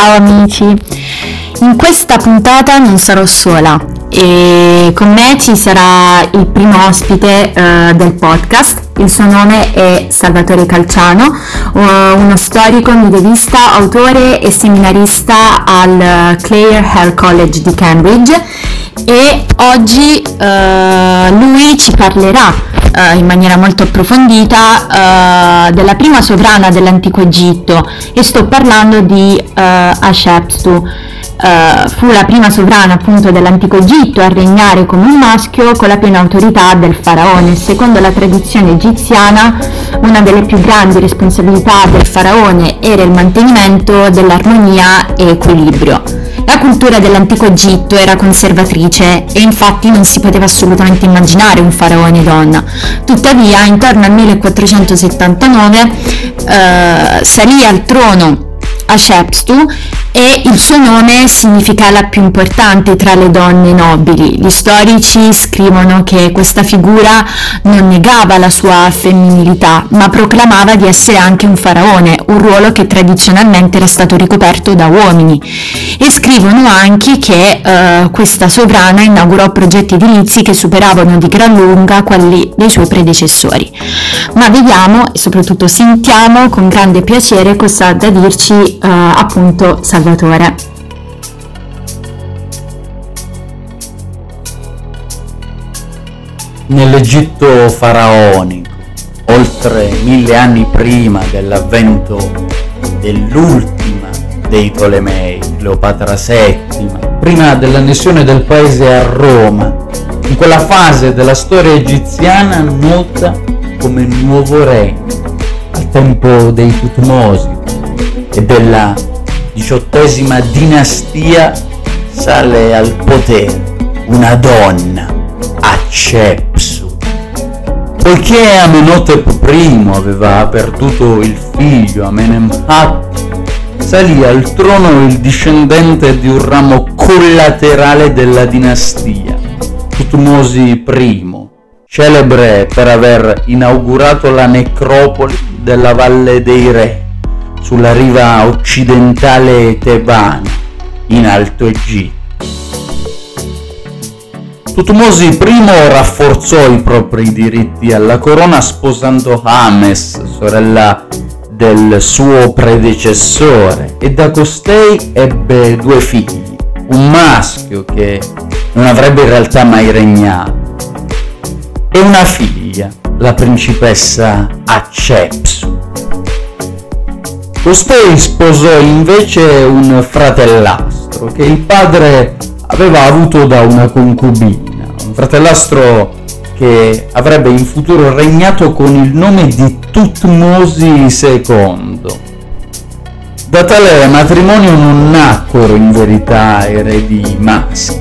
Ciao amici, in questa puntata non sarò sola e con me ci sarà il primo ospite uh, del podcast, il suo nome è Salvatore Calciano, uno storico, medievista, autore e seminarista al Clare Hair College di Cambridge. E oggi uh, lui ci parlerà Uh, in maniera molto approfondita uh, della prima sovrana dell'antico Egitto e sto parlando di uh, Hatshepsut. fu la prima sovrana appunto dell'antico Egitto a regnare come un maschio con la piena autorità del faraone. Secondo la tradizione egiziana una delle più grandi responsabilità del faraone era il mantenimento dell'armonia e equilibrio. La cultura dell'antico Egitto era conservatrice e infatti non si poteva assolutamente immaginare un faraone donna. Tuttavia, intorno al 1479 eh, salì al trono Hatshepsut e il suo nome significa la più importante tra le donne nobili. Gli storici scrivono che questa figura non negava la sua femminilità, ma proclamava di essere anche un faraone, un ruolo che tradizionalmente era stato ricoperto da uomini. E scrivono anche che eh, questa sovrana inaugurò progetti edilizi che superavano di gran lunga quelli dei suoi predecessori. Ma vediamo e soprattutto sentiamo con grande piacere cosa ha da dirci eh, appunto Salvatore. Nell'Egitto faraonico, oltre mille anni prima dell'avvento dell'ultima dei Tolemei, Cleopatra VII, prima dell'annessione del paese a Roma, in quella fase della storia egiziana nota come nuovo regno, al tempo dei Tutmosi, e della diciottesima dinastia sale al potere una donna, Hatshepsut. Poiché Amenhotep I aveva perduto il figlio Amenemhat, salì al trono il discendente di un ramo collaterale della dinastia, Tutmosi I, celebre per aver inaugurato la necropoli della Valle dei Re sulla riva occidentale tebana, in Alto Egitto. Tutmosi I rafforzò i propri diritti alla corona sposando Ames, sorella del suo predecessore, e da costei ebbe due figli, un maschio che non avrebbe in realtà mai regnato, e una figlia, la principessa Hatshepsut. Costei sposò invece un fratellastro che il padre aveva avuto da una concubina, un fratellastro che avrebbe in futuro regnato con il nome di Tutmosi II. Da tale matrimonio non nacquero in verità eredi maschi,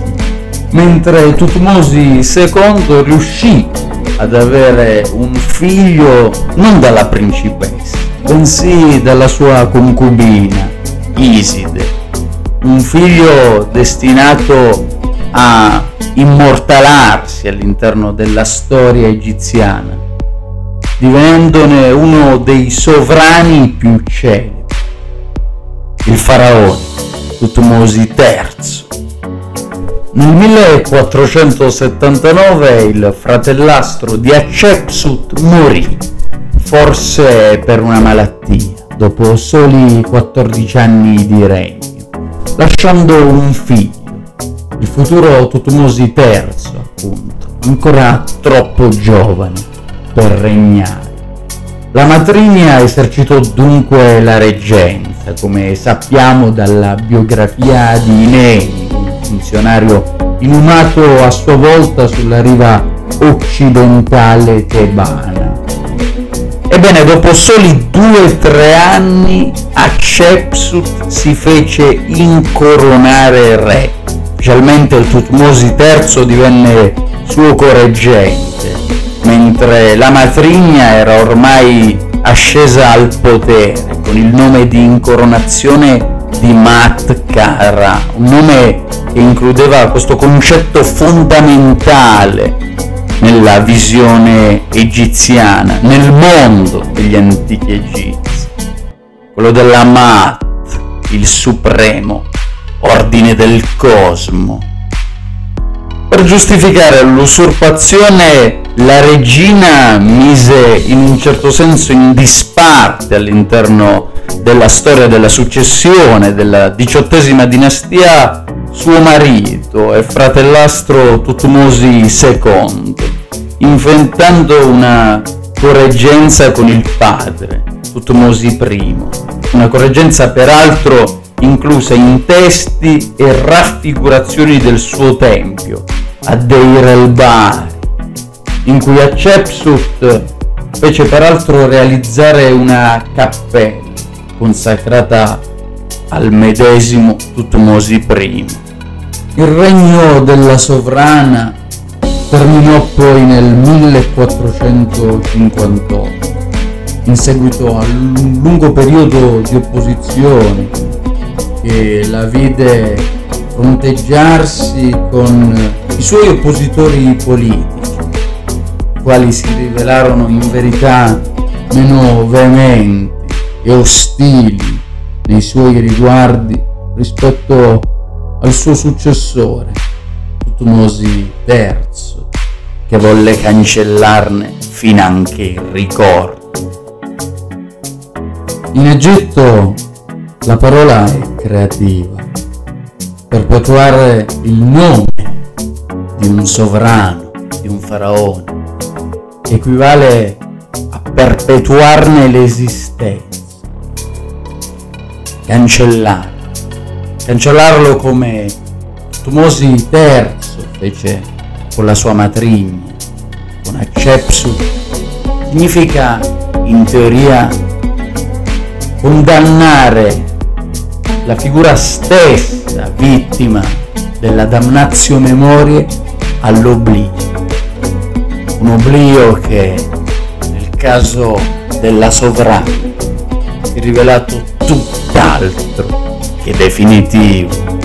mentre Tutmosi II riuscì ad avere un figlio non dalla principessa, bensì dalla sua concubina, Iside, un figlio destinato a immortalarsi all'interno della storia egiziana, divenendone uno dei sovrani più celebri, il faraone Tutmosi III. Nel 1479 il fratellastro di Hatshepsut morì forse per una malattia, dopo soli 14 anni di regno, lasciando un figlio, il futuro Tutmosi III, appunto, ancora troppo giovane per regnare. La matrigna esercitò dunque la reggenza, come sappiamo dalla biografia di Nei, un funzionario inumato a sua volta sulla riva occidentale tebana Ebbene, dopo soli due o tre anni Hatshepsut si fece incoronare re. Ufficialmente il Tutmosi III divenne suo correggente, mentre la matrigna era ormai ascesa al potere con il nome di incoronazione di Mat Kara, un nome che includeva questo concetto fondamentale nella visione egiziana, nel mondo degli antichi egizi, quello della Mat, il supremo ordine del cosmo. Per giustificare l'usurpazione la regina mise in un certo senso in disparte all'interno della storia della successione della diciottesima dinastia suo marito e fratellastro Tutmosi II, inventando una correggenza con il padre, Tutmosi I, una correggenza peraltro inclusa in testi e raffigurazioni del suo tempio, a Deir el-Bahari, in cui Hatshepsut fece peraltro realizzare una cappella consacrata al medesimo Tutmosi I. Il regno della sovrana terminò poi nel 1458, in seguito a un lungo periodo di opposizione che la vide fronteggiarsi con i suoi oppositori politici, quali si rivelarono in verità meno veementi e ostili nei suoi riguardi rispetto al suo successore, Tutmosi III, che volle cancellarne finanche il ricordo. In Egitto la parola è creativa, perpetuare il nome di un sovrano, di un faraone, equivale a perpetuarne l'esistenza, cancellarlo, cancellarlo come Tutmosi III fece con la sua matrigna, con Hatshepsut, significa in teoria condannare la figura stessa vittima della damnatio memorie all'oblio. Un oblio che nel caso della sovrana è rivelato tutt'altro che definitivo.